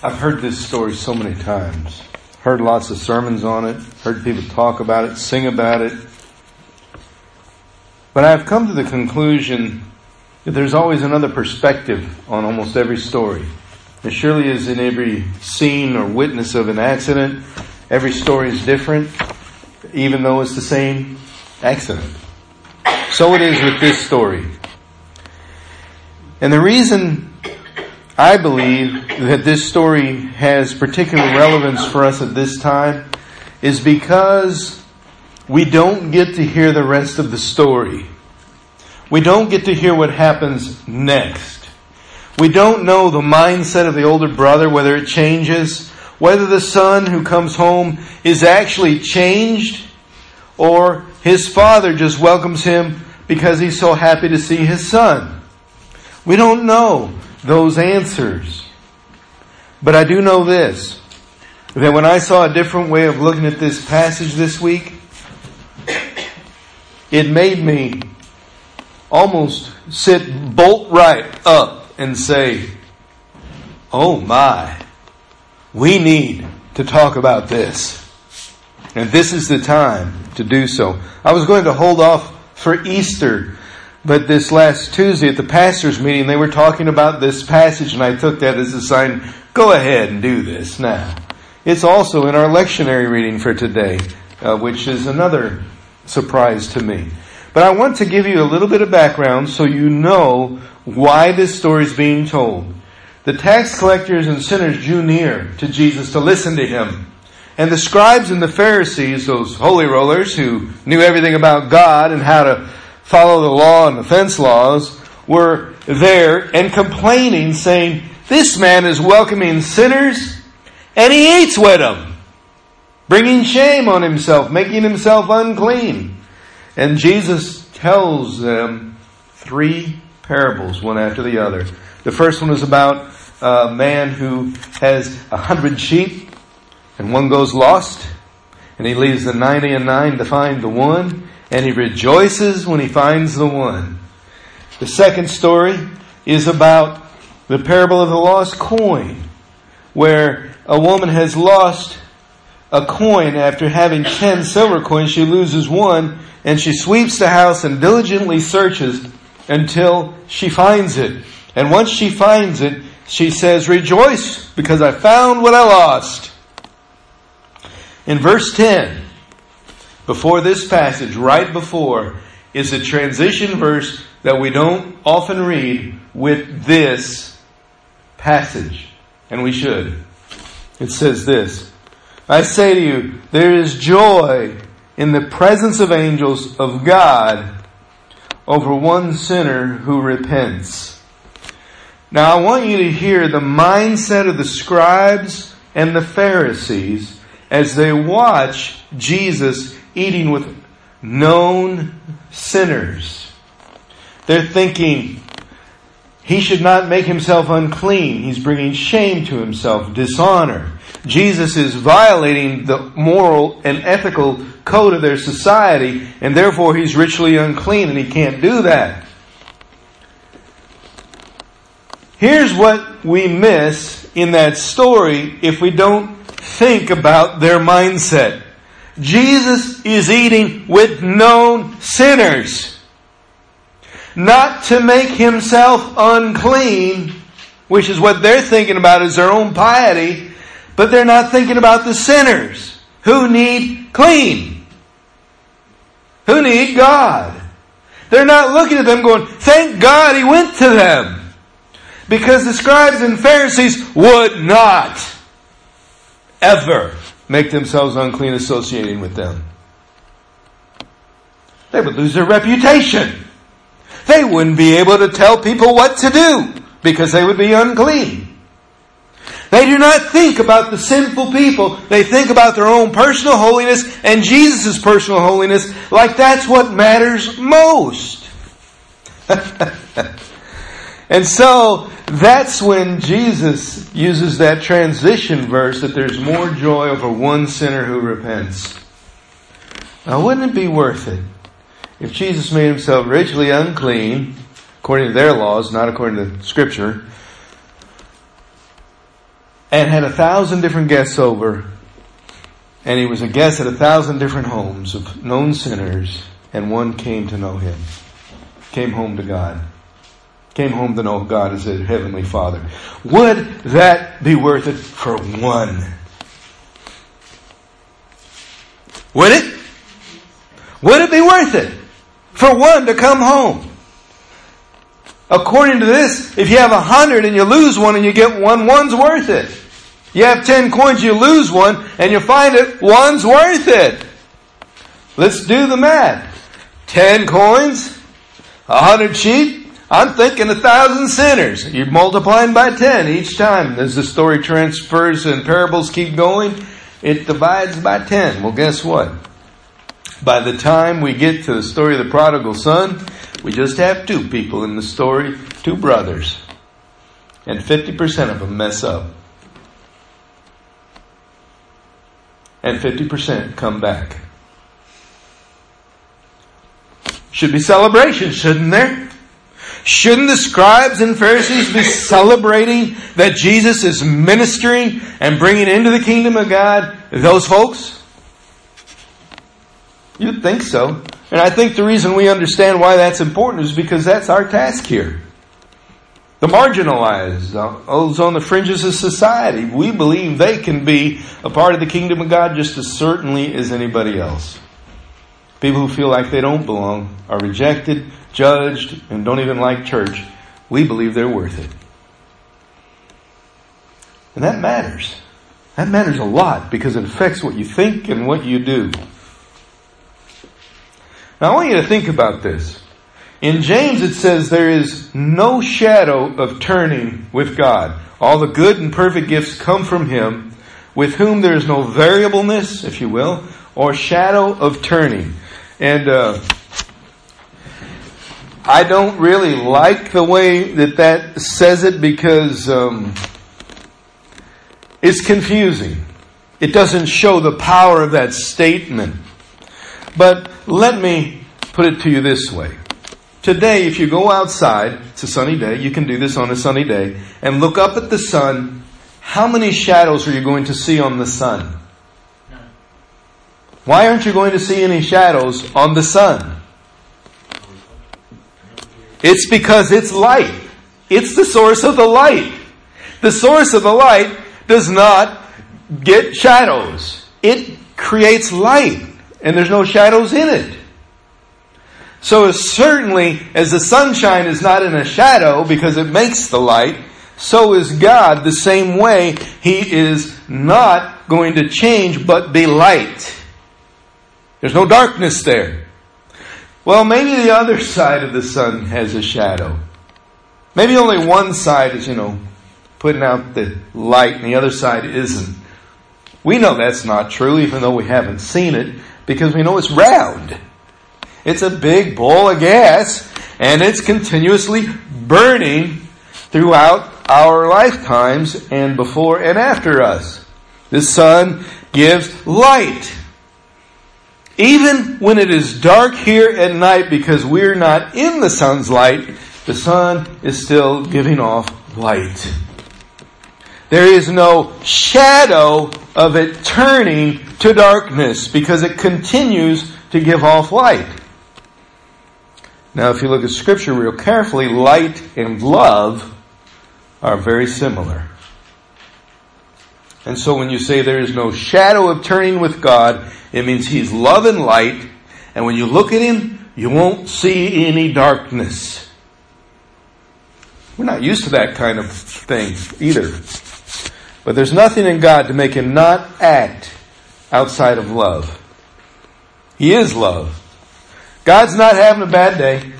I've heard this story so many times. Heard lots of sermons on it, heard people talk about it, sing about it. But I've come to the conclusion that there's always another perspective on almost every story. There surely is in every scene or witness of an accident. Every story is different, even though it's the same accident. So it is with this story. And the reason I believe that this story has particular relevance for us at this time is because we don't get to hear the rest of the story. We don't get to hear what happens next. We don't know the mindset of the older brother, whether it changes, whether the son who comes home is actually changed, or his father just welcomes him because he's so happy to see his son. We don't know those answers. But I do know this that when I saw a different way of looking at this passage this week, it made me almost sit bolt right up and say, Oh my, we need to talk about this. And this is the time to do so. I was going to hold off for Easter but this last Tuesday at the pastor's meeting, they were talking about this passage, and I took that as a sign go ahead and do this now. It's also in our lectionary reading for today, uh, which is another surprise to me. But I want to give you a little bit of background so you know why this story is being told. The tax collectors and sinners drew near to Jesus to listen to him. And the scribes and the Pharisees, those holy rollers who knew everything about God and how to follow the law and offense laws were there and complaining, saying, This man is welcoming sinners and he eats with them, bringing shame on himself, making himself unclean. And Jesus tells them three parables, one after the other. The first one is about a man who has a hundred sheep and one goes lost and he leaves the ninety and nine to find the one and he rejoices when he finds the one. The second story is about the parable of the lost coin, where a woman has lost a coin after having ten silver coins. She loses one, and she sweeps the house and diligently searches until she finds it. And once she finds it, she says, Rejoice, because I found what I lost. In verse 10, before this passage, right before, is a transition verse that we don't often read with this passage. And we should. It says this I say to you, there is joy in the presence of angels of God over one sinner who repents. Now I want you to hear the mindset of the scribes and the Pharisees as they watch Jesus eating with known sinners. They're thinking, he should not make himself unclean. He's bringing shame to himself, dishonor. Jesus is violating the moral and ethical code of their society, and therefore he's ritually unclean, and he can't do that. Here's what we miss in that story if we don't think about their mindset. Jesus is eating with known sinners. Not to make himself unclean, which is what they're thinking about is their own piety, but they're not thinking about the sinners who need clean, who need God. They're not looking at them going, thank God he went to them. Because the scribes and Pharisees would not ever make themselves unclean associating with them. They would lose their reputation. They wouldn't be able to tell people what to do because they would be unclean. They do not think about the sinful people. They think about their own personal holiness and Jesus' personal holiness like that's what matters most. and so that's when Jesus uses that transition verse that there's more joy over one sinner who repents. Now, wouldn't it be worth it if Jesus made himself ritually unclean, according to their laws, not according to Scripture, and had a thousand different guests over. And he was a guest at a thousand different homes of known sinners, and one came to know him. Came home to God. Came home to know God as a heavenly Father. Would that be worth it for one? Would it? Would it be worth it for one to come home? According to this, if you have a hundred and you lose one and you get one, one's worth it. You have ten coins, you lose one, and you find it, one's worth it. Let's do the math. Ten coins, a hundred sheep, I'm thinking a thousand sinners. You're multiplying by ten each time. As the story transfers and parables keep going, it divides by ten. Well, guess what? By the time we get to the story of the prodigal son, we just have two people in the story, two brothers. And 50% of them mess up. And 50% come back. Should be celebration, shouldn't there? Shouldn't the scribes and Pharisees be celebrating that Jesus is ministering and bringing into the kingdom of God those folks? You'd think so. And I think the reason we understand why that's important is because that's our task here. The marginalized, uh, those on the fringes of society, we believe they can be a part of the kingdom of God just as certainly as anybody else. People who feel like they don't belong are rejected, judged, and don't even like church. We believe they're worth it. And that matters. That matters a lot because it affects what you think and what you do. Now I want you to think about this. In James it says there is no shadow of turning with God. All the good and perfect gifts come from Him, with whom there is no variableness, if you will, or shadow of turning. And uh, I don't really like the way that that says it because um, it's confusing. It doesn't show the power of that statement. But let me put it to you this way. Today, if you go outside, it's a sunny day, you can do this on a sunny day, and look up at the sun, how many shadows are you going to see on the sun? Why aren't you going to see any shadows on the sun? It's because it's light. It's the source of the light. The source of the light does not get shadows. It creates light and there's no shadows in it. So as certainly as the sunshine is not in a shadow because it makes the light, so is God the same way. He is not going to change but be light. There's no darkness there. Well, maybe the other side of the sun has a shadow. Maybe only one side is, you know, putting out the light and the other side isn't. We know that's not true even though we haven't seen it because we know it's round. It's a big bowl of gas and it's continuously burning throughout our lifetimes and before and after us. The sun gives light. Even when it is dark here at night because we're not in the sun's light, the sun is still giving off light. There is no shadow of it turning to darkness because it continues to give off light. Now, if you look at Scripture real carefully, light and love are very similar. And so when you say there is no shadow of turning with God, it means He's love and light, and when you look at Him, you won't see any darkness. We're not used to that kind of thing either. But there's nothing in God to make Him not act outside of love. He is love. God's not having a bad day.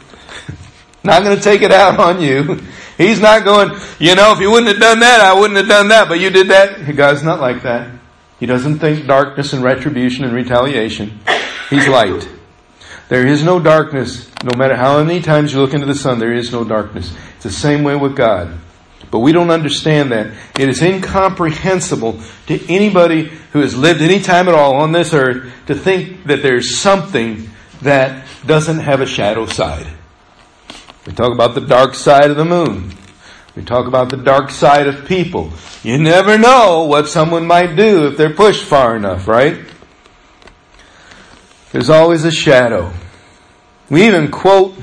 not going to take it out on you. He's not going, you know, if you wouldn't have done that, I wouldn't have done that, but you did that. God's not like that. He doesn't think darkness and retribution and retaliation. He's light. There is no darkness. No matter how many times you look into the sun, there is no darkness. It's the same way with God. But we don't understand that. It is incomprehensible to anybody who has lived any time at all on this earth to think that there's something that doesn't have a shadow side. We talk about the dark side of the moon. We talk about the dark side of people. You never know what someone might do if they're pushed far enough, right? There's always a shadow. We even quote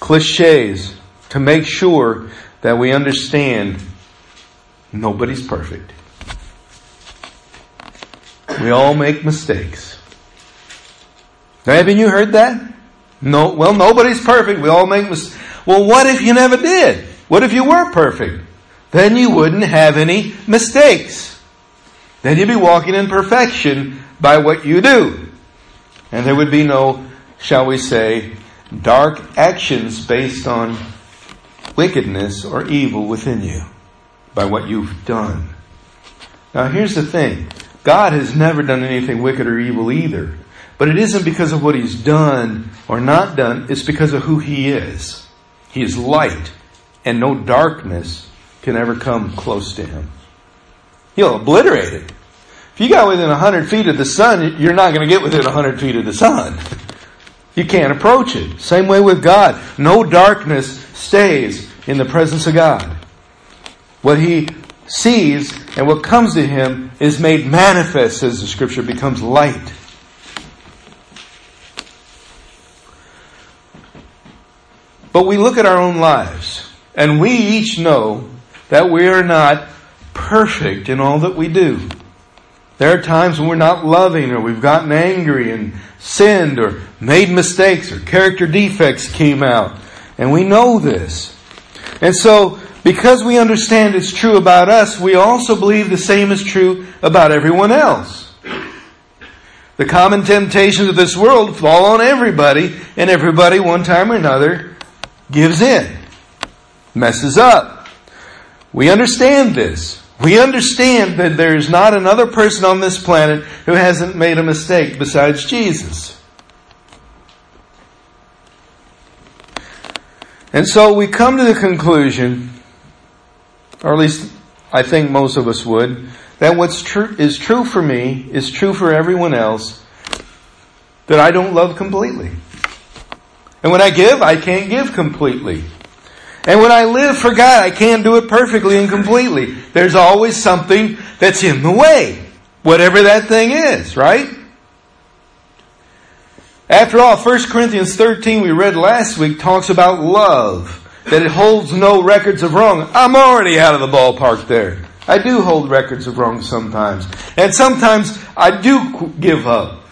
cliches to make sure that we understand nobody's perfect. We all make mistakes. Now, Haven't you heard that? No, well, nobody's perfect. We all make mistakes. Well, what if you never did? What if you were perfect? Then you wouldn't have any mistakes. Then you'd be walking in perfection by what you do. And there would be no, shall we say, dark actions based on wickedness or evil within you by what you've done. Now here's the thing. God has never done anything wicked or evil either. But it isn't because of what he's done or not done, it's because of who he is. He is light, and no darkness can ever come close to him. He'll obliterate it. If you got within 100 feet of the sun, you're not going to get within 100 feet of the sun. You can't approach it. Same way with God. No darkness stays in the presence of God. What he sees and what comes to him is made manifest as the scripture becomes light. But we look at our own lives, and we each know that we are not perfect in all that we do. There are times when we're not loving, or we've gotten angry and sinned, or made mistakes, or character defects came out. And we know this. And so, because we understand it's true about us, we also believe the same is true about everyone else. The common temptations of this world fall on everybody, and everybody, one time or another, gives in, messes up. We understand this. We understand that there is not another person on this planet who hasn't made a mistake besides Jesus. And so we come to the conclusion, or at least I think most of us would, that what's true is true for me is true for everyone else that I don't love completely. And when I give, I can't give completely. And when I live for God, I can't do it perfectly and completely. There's always something that's in the way. Whatever that thing is, right? After all, 1 Corinthians 13 we read last week talks about love. That it holds no records of wrong. I'm already out of the ballpark there. I do hold records of wrong sometimes. And sometimes I do give up.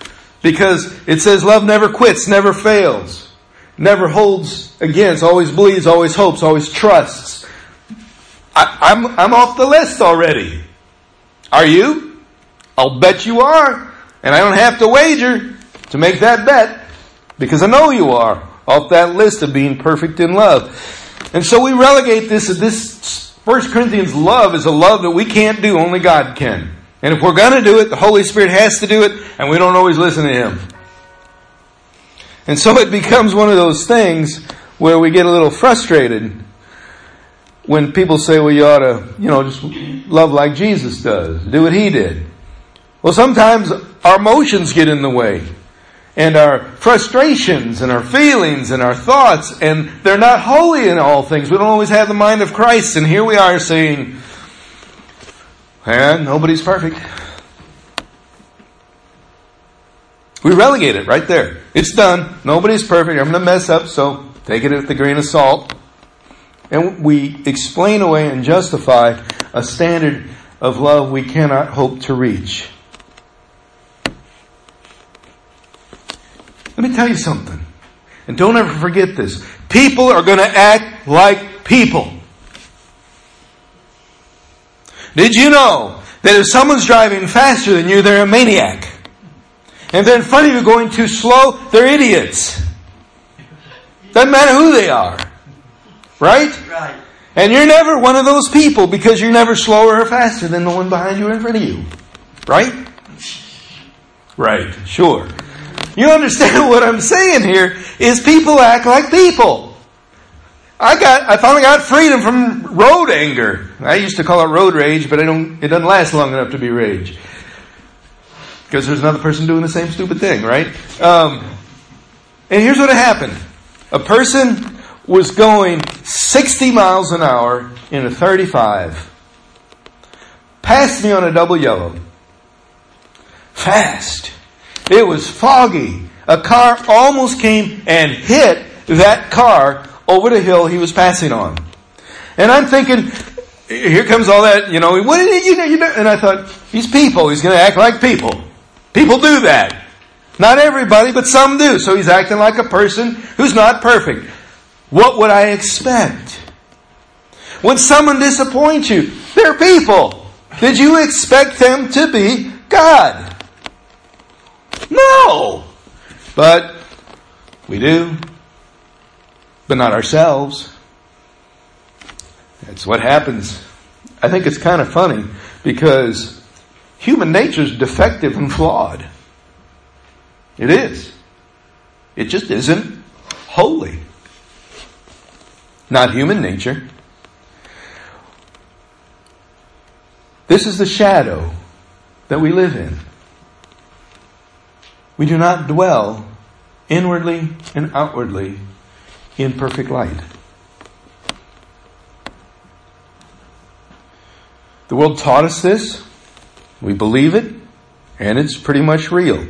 Because it says love never quits, never fails never holds against, always believes, always hopes, always trusts. I, am I'm, I'm off the list already. Are you? I'll bet you are. And I don't have to wager to make that bet because I know you are off that list of being perfect in love. And so we relegate this, this First Corinthians love is a love that we can't do, only God can. And if we're gonna do it, the Holy Spirit has to do it, and we don't always listen to Him. And so it becomes one of those things where we get a little frustrated when people say, well, you ought to, you know, just love like Jesus does, do what he did. Well, sometimes our emotions get in the way and our frustrations and our feelings and our thoughts, and they're not holy in all things. We don't always have the mind of Christ, and here we are saying, and nobody's perfect. We relegate it right there. It's done. Nobody's perfect. I'm going to mess up, so take it with a grain of salt. And we explain away and justify a standard of love we cannot hope to reach. Let me tell you something. And don't ever forget this. People are going to act like people. Did you know that if someone's driving faster than you, they're a maniac? And if they're in front of you going too slow, they're idiots. Doesn't matter who they are. Right? Right. And you're never one of those people because you're never slower or faster than the one behind you or in front of you. Right? Right, sure. You understand what I'm saying here is people act like people. I got, I finally got freedom from road anger. I used to call it road rage, but I don't, it doesn't last long enough to be rage because there's another person doing the same stupid thing, right? Um, and here's what happened. A person was going 60 miles an hour in a 35. Passed me on a double yellow. Fast. It was foggy. A car almost came and hit that car over the hill he was passing on. And I'm thinking, here comes all that, you know, what did you know, you know? And I thought, these people, he's going to act like people. People do that. Not everybody, but some do. So he's acting like a person who's not perfect. What would I expect? When someone disappoints you, they're people. Did you expect them to be God? No. But we do. But not ourselves. That's what happens. I think it's kind of funny because human nature is defective and flawed. It is. It just isn't holy. Not human nature. This is the shadow that we live in. We do not dwell inwardly and outwardly in perfect light. The world taught us this. We believe it, and it's pretty much real.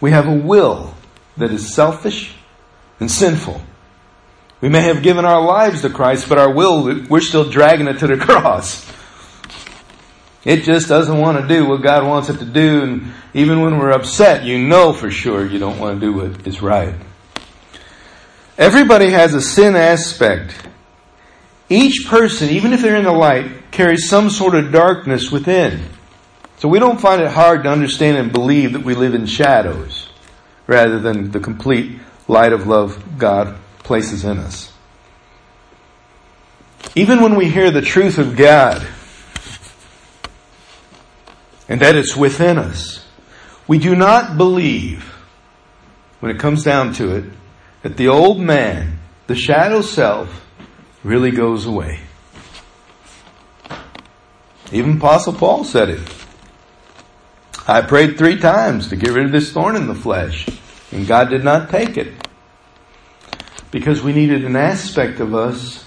We have a will that is selfish and sinful. We may have given our lives to Christ, but our will, we're still dragging it to the cross. It just doesn't want to do what God wants it to do, and even when we're upset, you know for sure you don't want to do what is right. Everybody has a sin aspect. Each person, even if they're in the light, carries some sort of darkness within. So we don't find it hard to understand and believe that we live in shadows rather than the complete light of love God places in us. Even when we hear the truth of God and that it's within us, we do not believe, when it comes down to it, that the old man, the shadow self, really goes away. Even Apostle Paul said it. I prayed three times to get rid of this thorn in the flesh, and God did not take it. Because we needed an aspect of us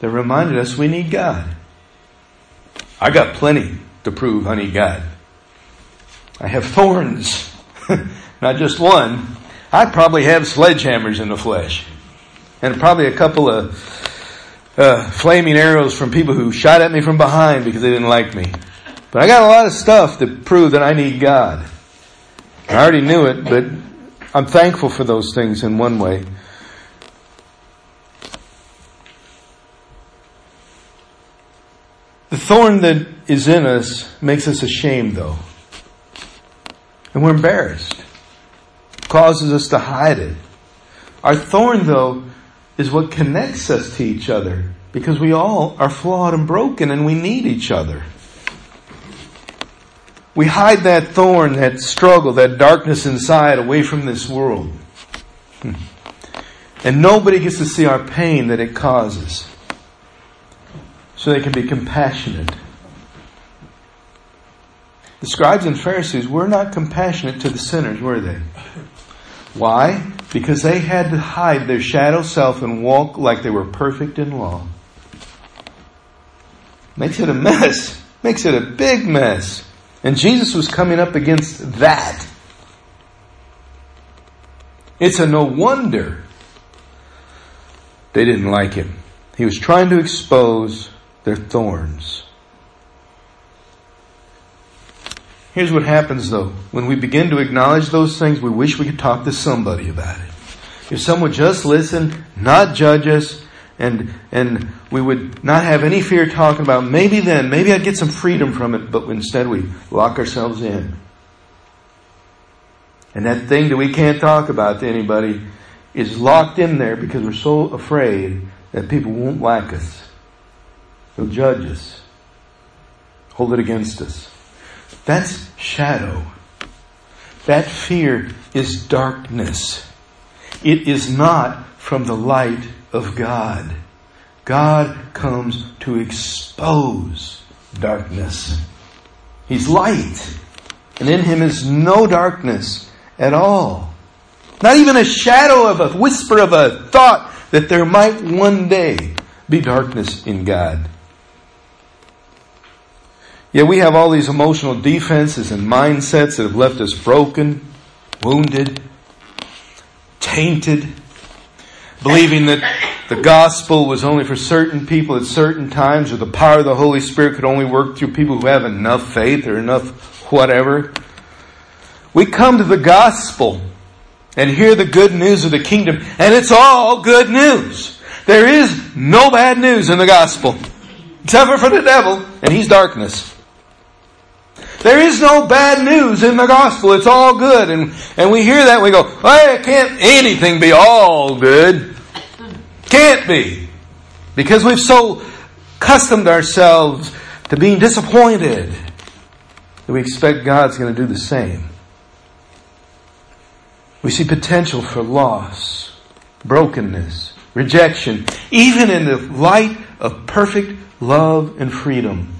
that reminded us we need God. I got plenty to prove I need God. I have thorns, not just one. I probably have sledgehammers in the flesh, and probably a couple of uh, flaming arrows from people who shot at me from behind because they didn't like me. But I got a lot of stuff to prove that I need God. I already knew it, but I'm thankful for those things in one way. The thorn that is in us makes us ashamed, though. And we're embarrassed. It causes us to hide it. Our thorn, though, is what connects us to each other because we all are flawed and broken and we need each other. We hide that thorn, that struggle, that darkness inside away from this world. Hmm. And nobody gets to see our pain that it causes. So they can be compassionate. The scribes and Pharisees were not compassionate to the sinners, were they? Why? Because they had to hide their shadow self and walk like they were perfect in law. Makes it a mess. Makes it a big mess. And Jesus was coming up against that. It's a no wonder they didn't like him. He was trying to expose their thorns. Here's what happens though. When we begin to acknowledge those things, we wish we could talk to somebody about it. If someone just listen, not judge us, and and we would not have any fear talking about maybe then maybe I'd get some freedom from it but instead we lock ourselves in. And that thing that we can't talk about to anybody is locked in there because we're so afraid that people won't like us. They'll judge us. Hold it against us. That's shadow. That fear is darkness. It is not from the light of God. God comes to expose darkness. He's light, and in Him is no darkness at all. Not even a shadow of a whisper of a thought that there might one day be darkness in God. Yet we have all these emotional defenses and mindsets that have left us broken, wounded, tainted, believing that the gospel was only for certain people at certain times, or the power of the Holy Spirit could only work through people who have enough faith or enough whatever. We come to the gospel and hear the good news of the kingdom, and it's all good news. There is no bad news in the gospel, except for, the devil, and he's darkness. There is no bad news in the gospel. It's all good. And, and we hear that and we go, hey, can't anything be all good? Can't be. Because we've so accustomed ourselves to being disappointed that we expect God's going to do the same. We see potential for loss, brokenness, rejection, even in the light of perfect love and freedom.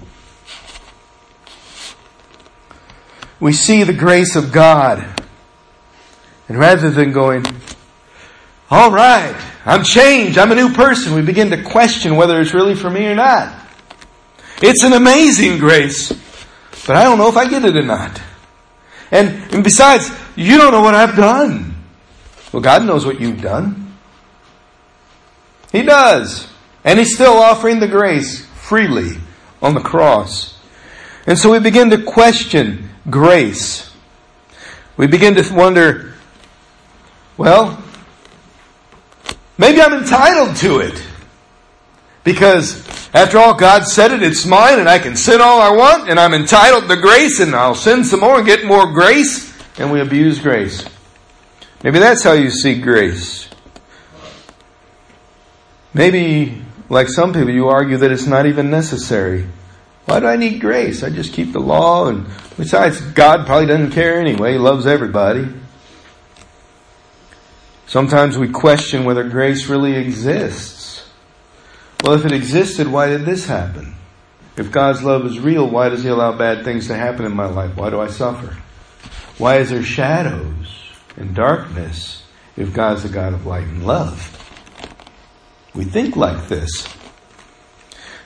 We see the grace of God. And rather than going, all right, I'm changed, I'm a new person, we begin to question whether it's really for me or not. It's an amazing grace, but I don't know if I get it or not. And, and besides, you don't know what I've done. Well, God knows what you've done. He does. And He's still offering the grace freely on the cross. And so we begin to question grace. We begin to wonder, well, maybe I'm entitled to it. Because after all, God said it, it's mine, and I can sin all I want, and I'm entitled to grace, and I'll sin some more and get more grace, and we abuse grace. Maybe that's how you see grace. Maybe, like some people, you argue that it's not even necessary. Why do I need grace? I just keep the law and besides, God probably doesn't care anyway. He loves everybody. Sometimes we question whether grace really exists. Well, if it existed, why did this happen? If God's love is real, why does He allow bad things to happen in my life? Why do I suffer? Why is there shadows and darkness if God's the God of light and love? We think like this.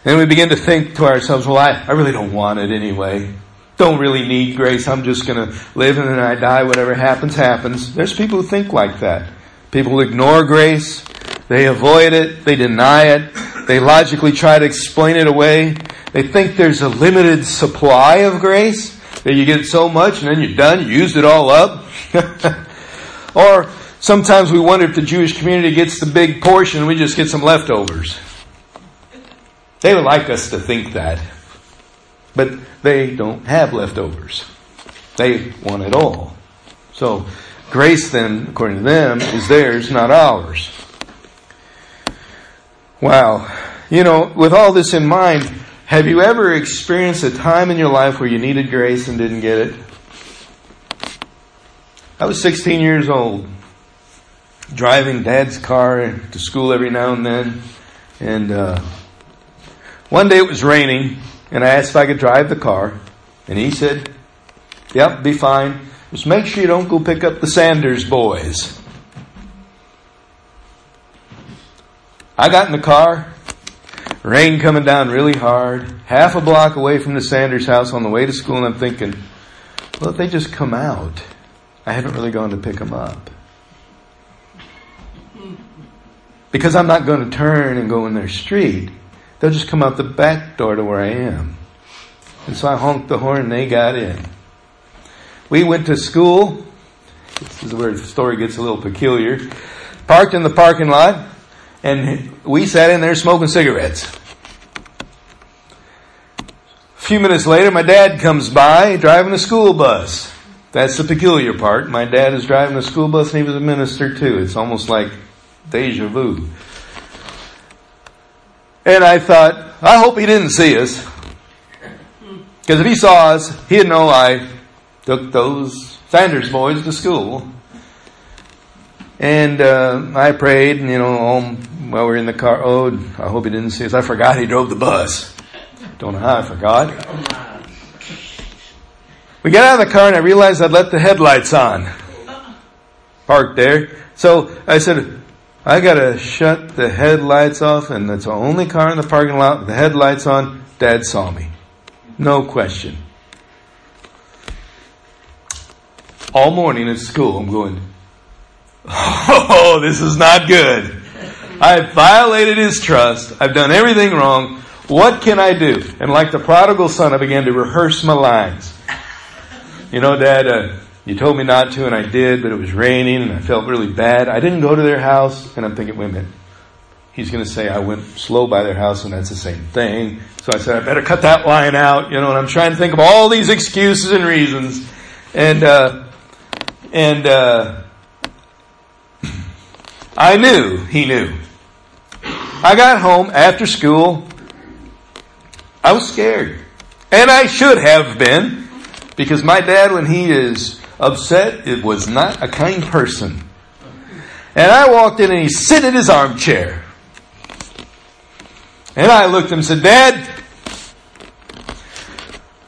And we begin to think to ourselves, well, I, I really don't want it anyway. Don't really need grace. I'm just going to live and then I die. Whatever happens, happens. There's people who think like that. People ignore grace. They avoid it. They deny it. They logically try to explain it away. They think there's a limited supply of grace. That you get so much and then you're done. You used it all up. or sometimes we wonder if the Jewish community gets the big portion and we just get some leftovers. They would like us to think that. But they don't have leftovers. They want it all. So, grace then, according to them, is theirs, not ours. Wow. You know, with all this in mind, have you ever experienced a time in your life where you needed grace and didn't get it? I was 16 years old, driving dad's car to school every now and then, and uh, one day it was raining, and I asked if I could drive the car, and he said, Yep, be fine. Just make sure you don't go pick up the Sanders boys. I got in the car, rain coming down really hard, half a block away from the Sanders house on the way to school, and I'm thinking, well, if they just come out, I haven't really gone to pick them up. Because I'm not going to turn and go in their street. They'll just come out the back door to where I am. And so I honked the horn and they got in. We went to school. This is where the story gets a little peculiar. Parked in the parking lot and we sat in there smoking cigarettes. A few minutes later, my dad comes by driving a school bus. That's the peculiar part. My dad is driving a school bus and he was a minister too. It's almost like deja vu. And I thought, I hope he didn't see us. Because if he saw us, he'd know I took those Sanders boys to school. And uh, I prayed, and you know, while we were in the car, oh, I hope he didn't see us. I forgot he drove the bus. Don't know how I forgot. We got out of the car, and I realized I'd left the headlights on. Parked there. So I said, I gotta shut the headlights off, and that's the only car in the parking lot with the headlights on. Dad saw me. No question. All morning at school, I'm going, Oh, this is not good. I've violated his trust. I've done everything wrong. What can I do? And like the prodigal son, I began to rehearse my lines. You know, Dad, uh, you told me not to, and I did, but it was raining, and I felt really bad. I didn't go to their house, and I'm thinking, wait a minute. He's going to say I went slow by their house, and that's the same thing. So I said, I better cut that line out, you know, and I'm trying to think of all these excuses and reasons. And, uh, and, uh, I knew he knew. I got home after school. I was scared. And I should have been, because my dad, when he is upset, it was not a kind person. And I walked in and he's sitting in his armchair. And I looked at him and said, Dad,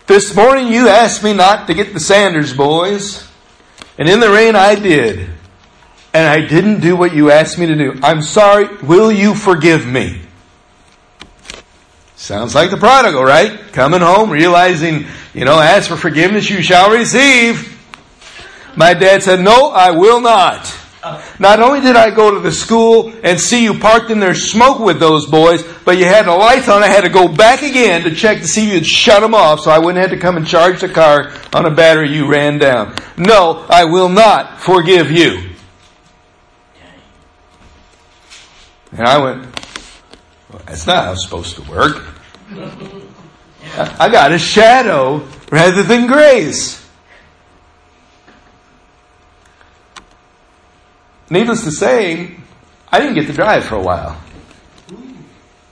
this morning you asked me not to get the Sanders boys. And in the rain I did. And I didn't do what you asked me to do. I'm sorry. Will you forgive me? Sounds like the prodigal, right? Coming home, realizing, you know, ask for forgiveness, you shall receive. My dad said, No, I will not. Not only did I go to the school and see you parked in there smoke with those boys, but you had the lights on. I had to go back again to check to see if you'd shut them off so I wouldn't have to come and charge the car on a battery you ran down. No, I will not forgive you. And I went, well, that's not how it's supposed to work. I got a shadow rather than grace. Needless to say, I didn't get to drive for a while.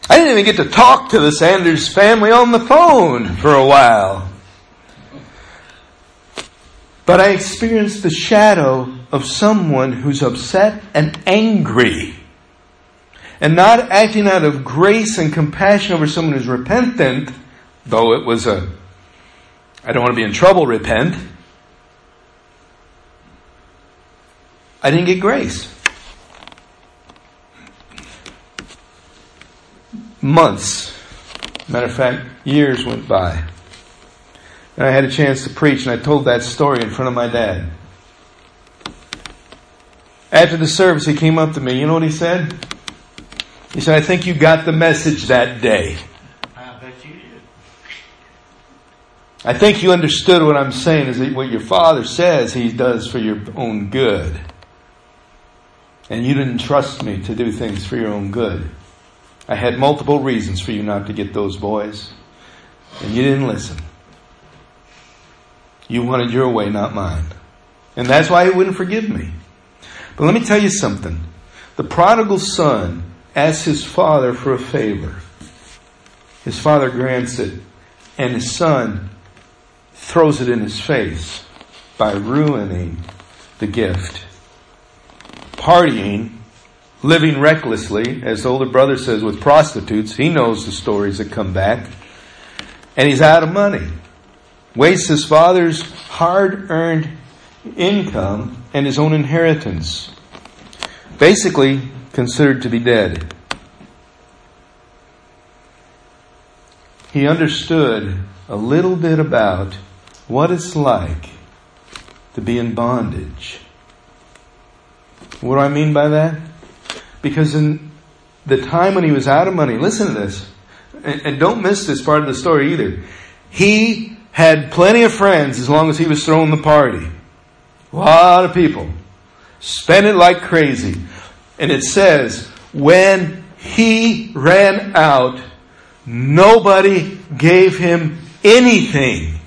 I didn't even get to talk to the Sanders family on the phone for a while. But I experienced the shadow of someone who's upset and angry. And not acting out of grace and compassion over someone who's repentant, though it was a, I don't want to be in trouble, repent. I didn't get grace. Months, matter of fact, years went by. And I had a chance to preach, and I told that story in front of my dad. After the service, he came up to me. You know what he said? He said, I think you got the message that day. I bet you did. I think you understood what I'm saying is that what your father says he does for your own good. And you didn't trust me to do things for your own good. I had multiple reasons for you not to get those boys, and you didn't listen. You wanted your way, not mine. And that's why he wouldn't forgive me. But let me tell you something. The prodigal son asks his father for a favor. His father grants it, and his son throws it in his face by ruining the gift. Partying, living recklessly, as the older brother says, with prostitutes. He knows the stories that come back. And he's out of money. Wastes his father's hard earned income and his own inheritance. Basically, considered to be dead. He understood a little bit about what it's like to be in bondage. What do I mean by that? Because in the time when he was out of money, listen to this, and, don't miss this part of the story either. He had plenty of friends as long as he was throwing the party. A lot of people. Spent it like crazy. And it says, when he ran out, nobody gave him anything.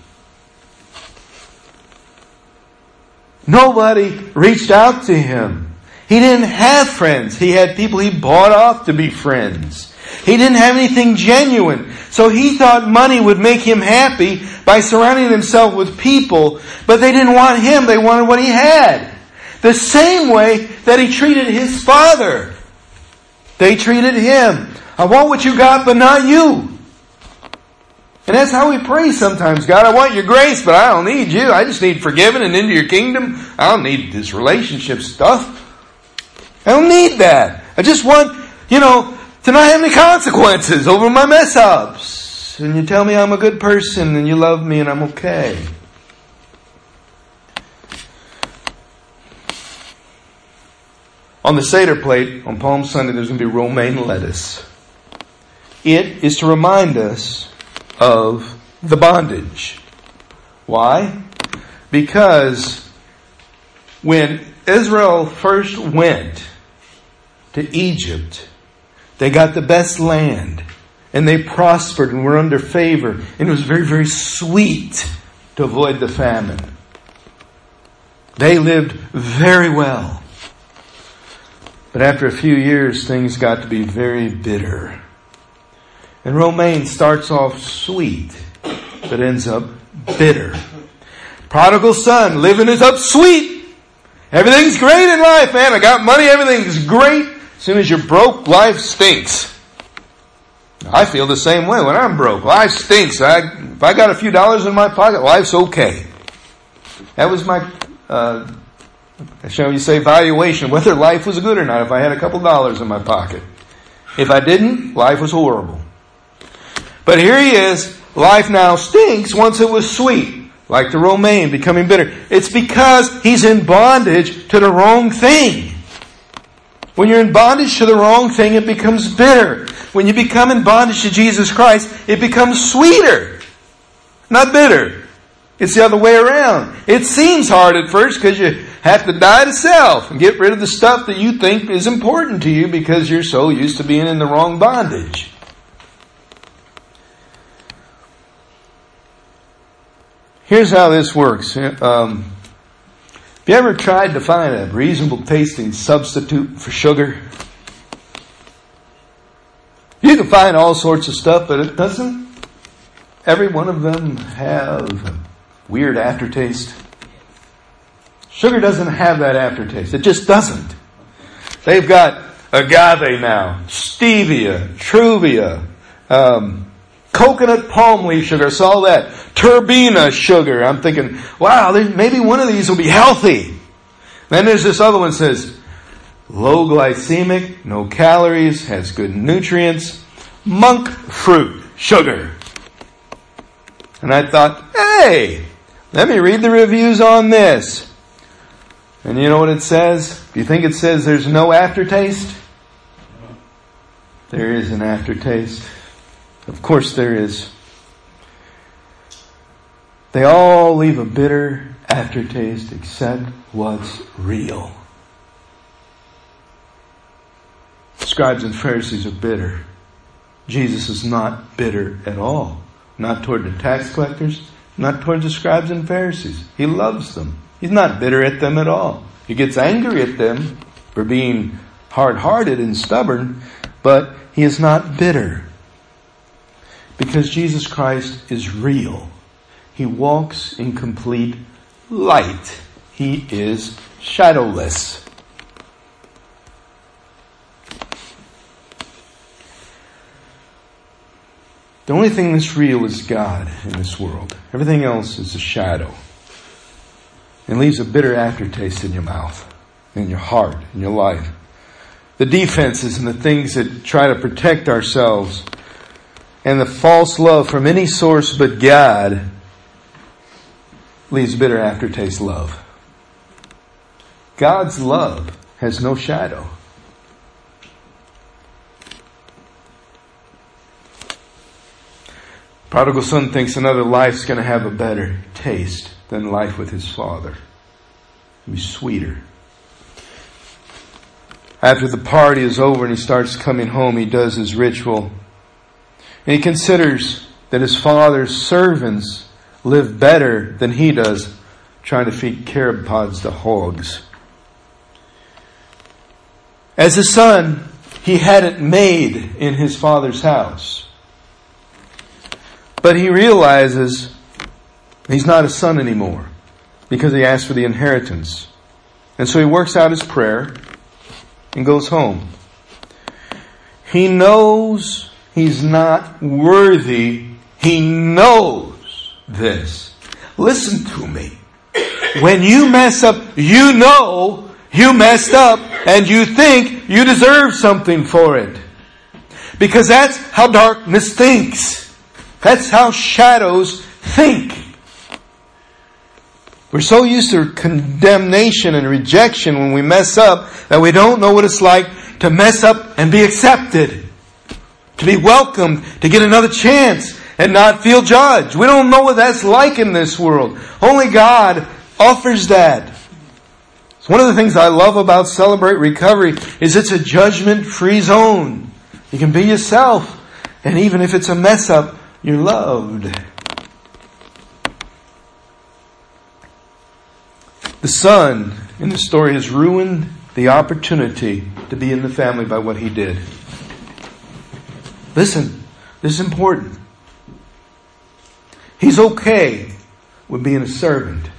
Nobody reached out to him. He didn't have friends. He had people he bought off to be friends. He didn't have anything genuine. So he thought money would make him happy by surrounding himself with people, but they didn't want him. They wanted what he had. The same way that he treated his father. They treated him. I want what you got, but not you. And that's how we pray sometimes. God, I want your grace, but I don't need you. I just need forgiven and into your kingdom. I don't need this relationship stuff. I don't need that. I just want, you know, to not have any consequences over my mess ups. And you tell me I'm a good person and you love me and I'm okay. On the Seder plate on Palm Sunday, there's going to be romaine lettuce. It is to remind us of the bondage. Why? Because when Israel first went to Egypt, they got the best land and they prospered and were under favor. And it was very, very sweet to avoid the famine. They lived very well. But after a few years, things got to be very bitter. And romaine starts off sweet, but ends up bitter. Prodigal son, living is up sweet. Everything's great in life, man. I got money, everything's great. Soon as you're broke, life stinks. I feel the same way when I'm broke. Life stinks. I, if I got a few dollars in my pocket, life's okay. That was my, uh, shall we say, valuation, whether life was good or not, if I had a couple dollars in my pocket. If I didn't, life was horrible. But here he is, life now stinks once it was sweet. Like the romaine becoming bitter. It's because he's in bondage to the wrong thing. When you're in bondage to the wrong thing, it becomes bitter. When you become in bondage to Jesus Christ, it becomes sweeter, not bitter. It's the other way around. It seems hard at first because you have to die to self and get rid of the stuff that you think is important to you because you're so used to being in the wrong bondage. Here's how this works. Um, have you ever tried to find a reasonable tasting substitute for sugar? You can find all sorts of stuff, but it doesn't every one of them have weird aftertaste. Sugar doesn't have that aftertaste. It just doesn't. They've got agave now, stevia, truvia, um, coconut palm leaf sugar. Saw that. Turbina sugar. I'm thinking, wow, maybe one of these will be healthy. Then there's this other one says, low glycemic, no calories, has good nutrients, monk fruit sugar. And I thought, hey, let me read the reviews on this. And you know what it says? Do you think it says there's no aftertaste? There is an aftertaste. Of course there is. They all leave a bitter aftertaste except what's real. Scribes and Pharisees are bitter. Jesus is not bitter at all. Not toward the tax collectors, not toward the scribes and Pharisees. He loves them. He's not bitter at them at all. He gets angry at them for being hard-hearted and stubborn, but he is not bitter. Because Jesus Christ is real. He walks in complete light. He is shadowless. The only thing that's real is God in this world. Everything else is a shadow. And leaves a bitter aftertaste in your mouth, in your heart, in your life. The defenses and the things that try to protect ourselves and the false love from any source but God leaves bitter aftertaste love. God's love has no shadow. Prodigal son thinks another life's going to have a better taste than life with his father. It'll be sweeter. After the party is over and he starts coming home, he does his ritual and he considers that his father's servants live better than he does trying to feed carob pods to hogs. As a son, he had it made in his father's house. But he realizes he's not a son anymore because he asked for the inheritance. And so he works out his prayer and goes home. He knows He's not worthy. He knows this. Listen to me. When you mess up, you know you messed up and you think you deserve something for it. Because that's how darkness thinks. That's how shadows think. We're so used to condemnation and rejection when we mess up that we don't know what it's like to mess up and be accepted. To be welcomed, to get another chance and not feel judged. We don't know what that's like in this world. Only God offers that. It's one of the things I love about Celebrate Recovery is it's a judgment-free zone. You can be yourself, and even if it's a mess up, you're loved. The son in the story has ruined the opportunity to be in the family by what he did. Listen, this is important. He's okay with being a servant.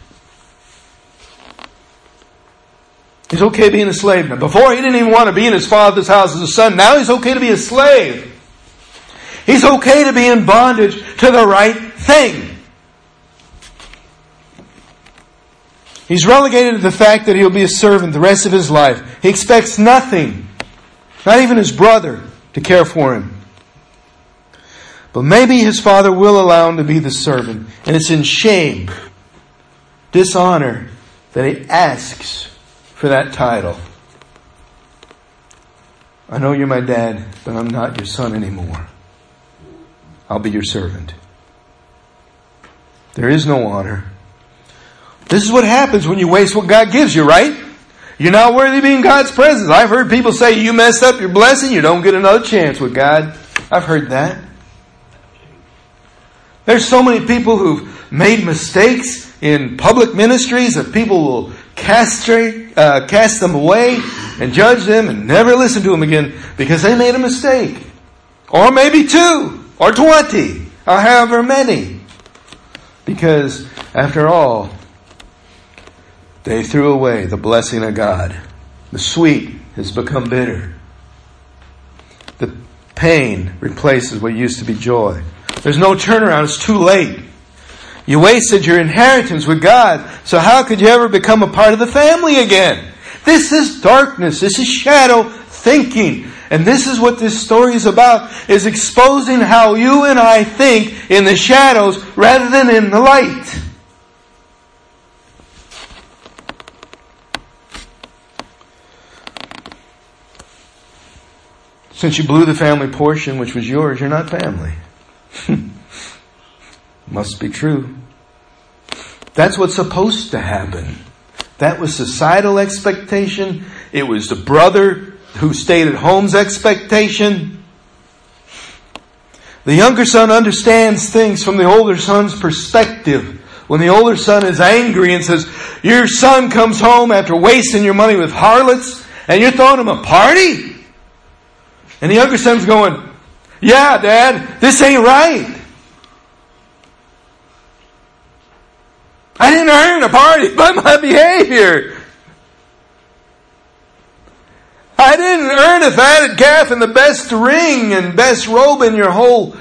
He's okay being a slave now. Before he didn't even want to be in his father's house as a son. Now he's okay to be a slave. He's okay to be in bondage to the right thing. He's relegated to the fact that he'll be a servant the rest of his life. He expects nothing, not even his brother, to care for him. But maybe his father will allow him to be the servant. And it's in shame, dishonor, that he asks for that title. I know you're my dad, but I'm not your son anymore. I'll be your servant. There is no honor. This is what happens when you waste what God gives you, right? You're not worthy of being God's presence. I've heard people say you messed up your blessing, you don't get another chance with God. I've heard that. There's so many people who've made mistakes in public ministries that people will castrate, uh, cast them away and judge them and never listen to them again because they made a mistake. Or maybe two, or twenty, or however many. Because, after all, they threw away the blessing of God. The sweet has become bitter. The pain replaces what used to be joy. There's no turnaround. It's too late. You wasted your inheritance with God, so how could you ever become a part of the family again? This is darkness. This is shadow thinking. And this is what this story is about, is exposing how you and I think in the shadows rather than in the light. Since you blew the family portion, which was yours, you're not family. Must be true. That's what's supposed to happen. That was societal expectation. It was the brother who stayed at home's expectation. The younger son understands things from the older son's perspective. When the older son is angry and says, Your son comes home after wasting your money with harlots and you're throwing him a party? And the younger son's going, Yeah, dad, this ain't right. I didn't earn a party by my behavior. I didn't earn a fatted calf and the best ring and best robe in your whole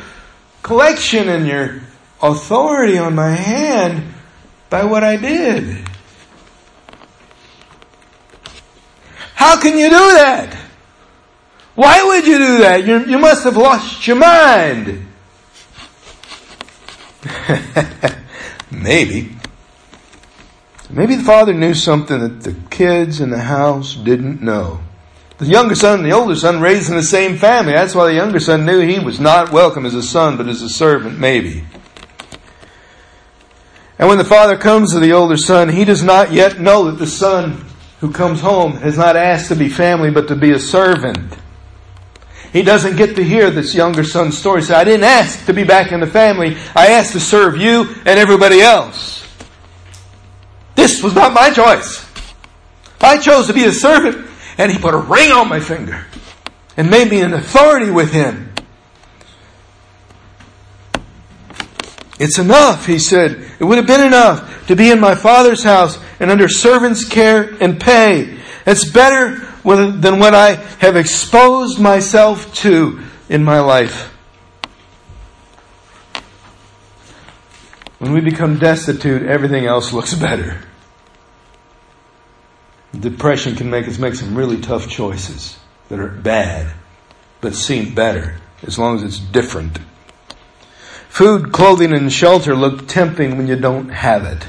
collection and your authority on my hand by what I did. How can you do that? Why would you do that? You, you must have lost your mind. Maybe. Maybe the father knew something that the kids in the house didn't know. The younger son and the older son raised in the same family. That's why the younger son knew he was not welcome as a son, but as a servant, maybe. And when the father comes to the older son, he does not yet know that the son who comes home has not asked to be family, but to be a servant. He doesn't get to hear this younger son's story. Say, I didn't ask to be back in the family. I asked to serve you and everybody else. This was not my choice. I chose to be a servant, and he put a ring on my finger and made me an authority with him. It's enough, he said. It would have been enough to be in my father's house and under servant's care and pay. It's better than what I have exposed myself to in my life. When we become destitute, everything else looks better. Depression can make us make some really tough choices that are bad, but seem better as long as it's different. Food, clothing, and shelter look tempting when you don't have it.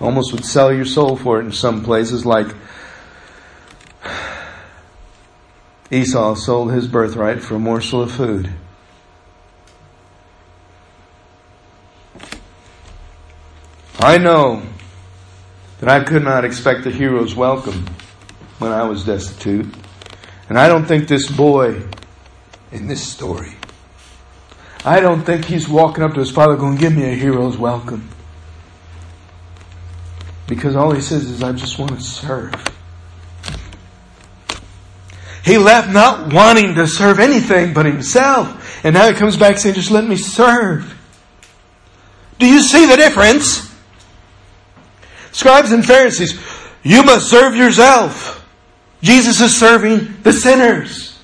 Almost would sell your soul for it in some places, like Esau sold his birthright for a morsel of food. I know that I could not expect a hero's welcome when I was destitute. And I don't think this boy in this story, I don't think he's walking up to his father going, Give me a hero's welcome. Because all he says is, I just want to serve. He left not wanting to serve anything but himself. And now he comes back saying, just let me serve. Do you see the difference? Scribes and Pharisees, you must serve yourself. Jesus is serving the sinners,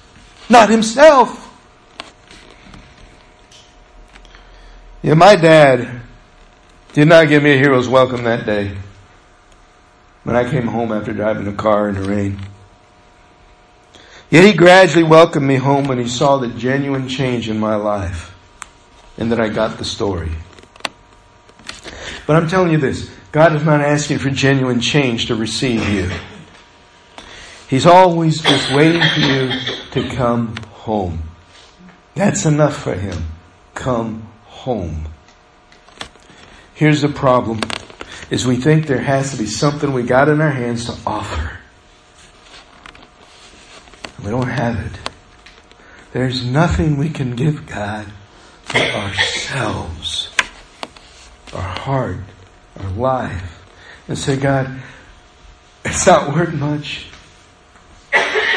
not himself. Yeah, my dad did not give me a hero's welcome that day when I came home after driving a car in the rain. Yet he gradually welcomed me home when he saw the genuine change in my life and that I got the story. But I'm telling you this God is not asking for genuine change to receive you. He's always just waiting for you to come home. That's enough for him. Come home. Here's the problem is we think there has to be something we got in our hands to offer. We don't have it. There's nothing we can give God but ourselves, our heart, our life, and say, God, it's not worth much,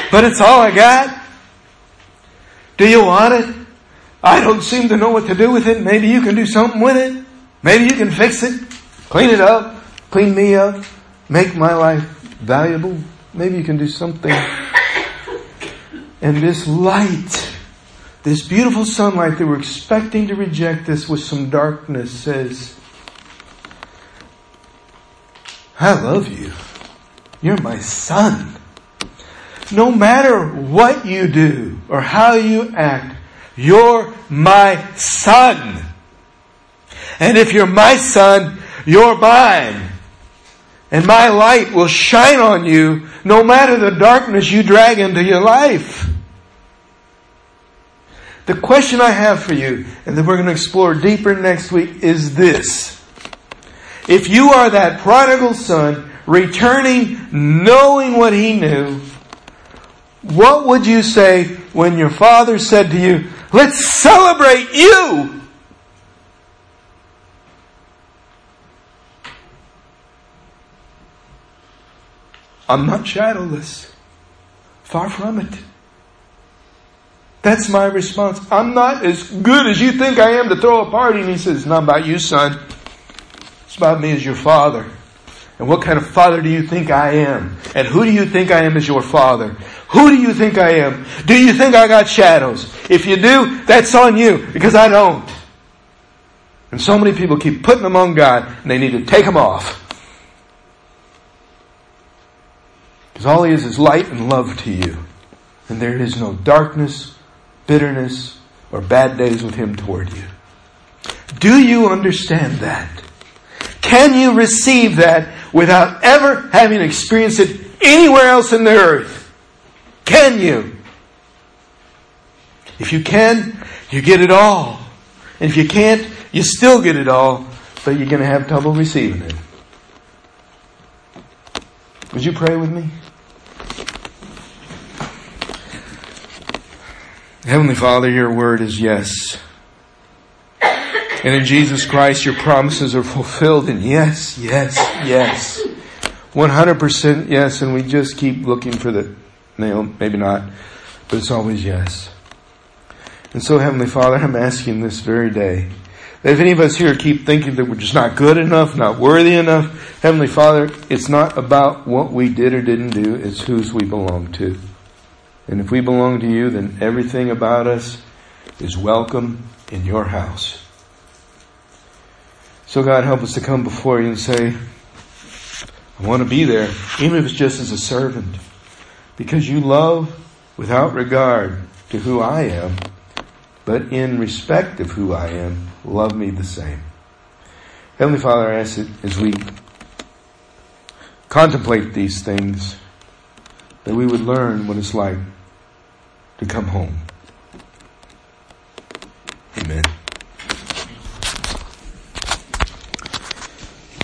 but it's all I got. Do you want it? I don't seem to know what to do with it. Maybe you can do something with it. Maybe you can fix it, clean it up, clean me up, make my life valuable. Maybe you can do something and this light, this beautiful sunlight that we're expecting to reject us with some darkness says, I love you. You're my son. No matter what you do or how you act, you're my son. And if you're my son, you're mine. And my light will shine on you no matter the darkness you drag into your life. The question I have for you, and that we're going to explore deeper next week, is this. If you are that prodigal son, returning knowing what he knew, what would you say when your father said to you, let's celebrate you? I'm not shadowless. Far from it. That's my response. I'm not as good as you think I am to throw a party. And he says, It's not about you, son. It's about me as your father. And what kind of father do you think I am? And who do you think I am as your father? Who do you think I am? Do you think I got shadows? If you do, that's on you, because I don't. And so many people keep putting them on God, and they need to take them off. Because all He is is light and love to you. And there is no darkness, bitterness, or bad days with Him toward you. Do you understand that? Can you receive that without ever having experienced it anywhere else in the earth? Can you? If you can, you get it all. And if you can't, you still get it all, but you're going to have trouble receiving it. Would you pray with me? Heavenly Father, your word is yes. And in Jesus Christ, your promises are fulfilled. And yes, yes, yes. 100% yes. And we just keep looking for the, no, maybe not, but it's always yes. And so, Heavenly Father, I'm asking this very day that if any of us here keep thinking that we're just not good enough, not worthy enough, Heavenly Father, it's not about what we did or didn't do, it's whose we belong to. And if we belong to you, then everything about us is welcome in your house. So God, help us to come before you and say, I want to be there, even if it's just as a servant. Because you love without regard to who I am, but in respect of who I am, love me the same. Heavenly Father, I ask that as we contemplate these things, that we would learn what it's like to come home. Amen.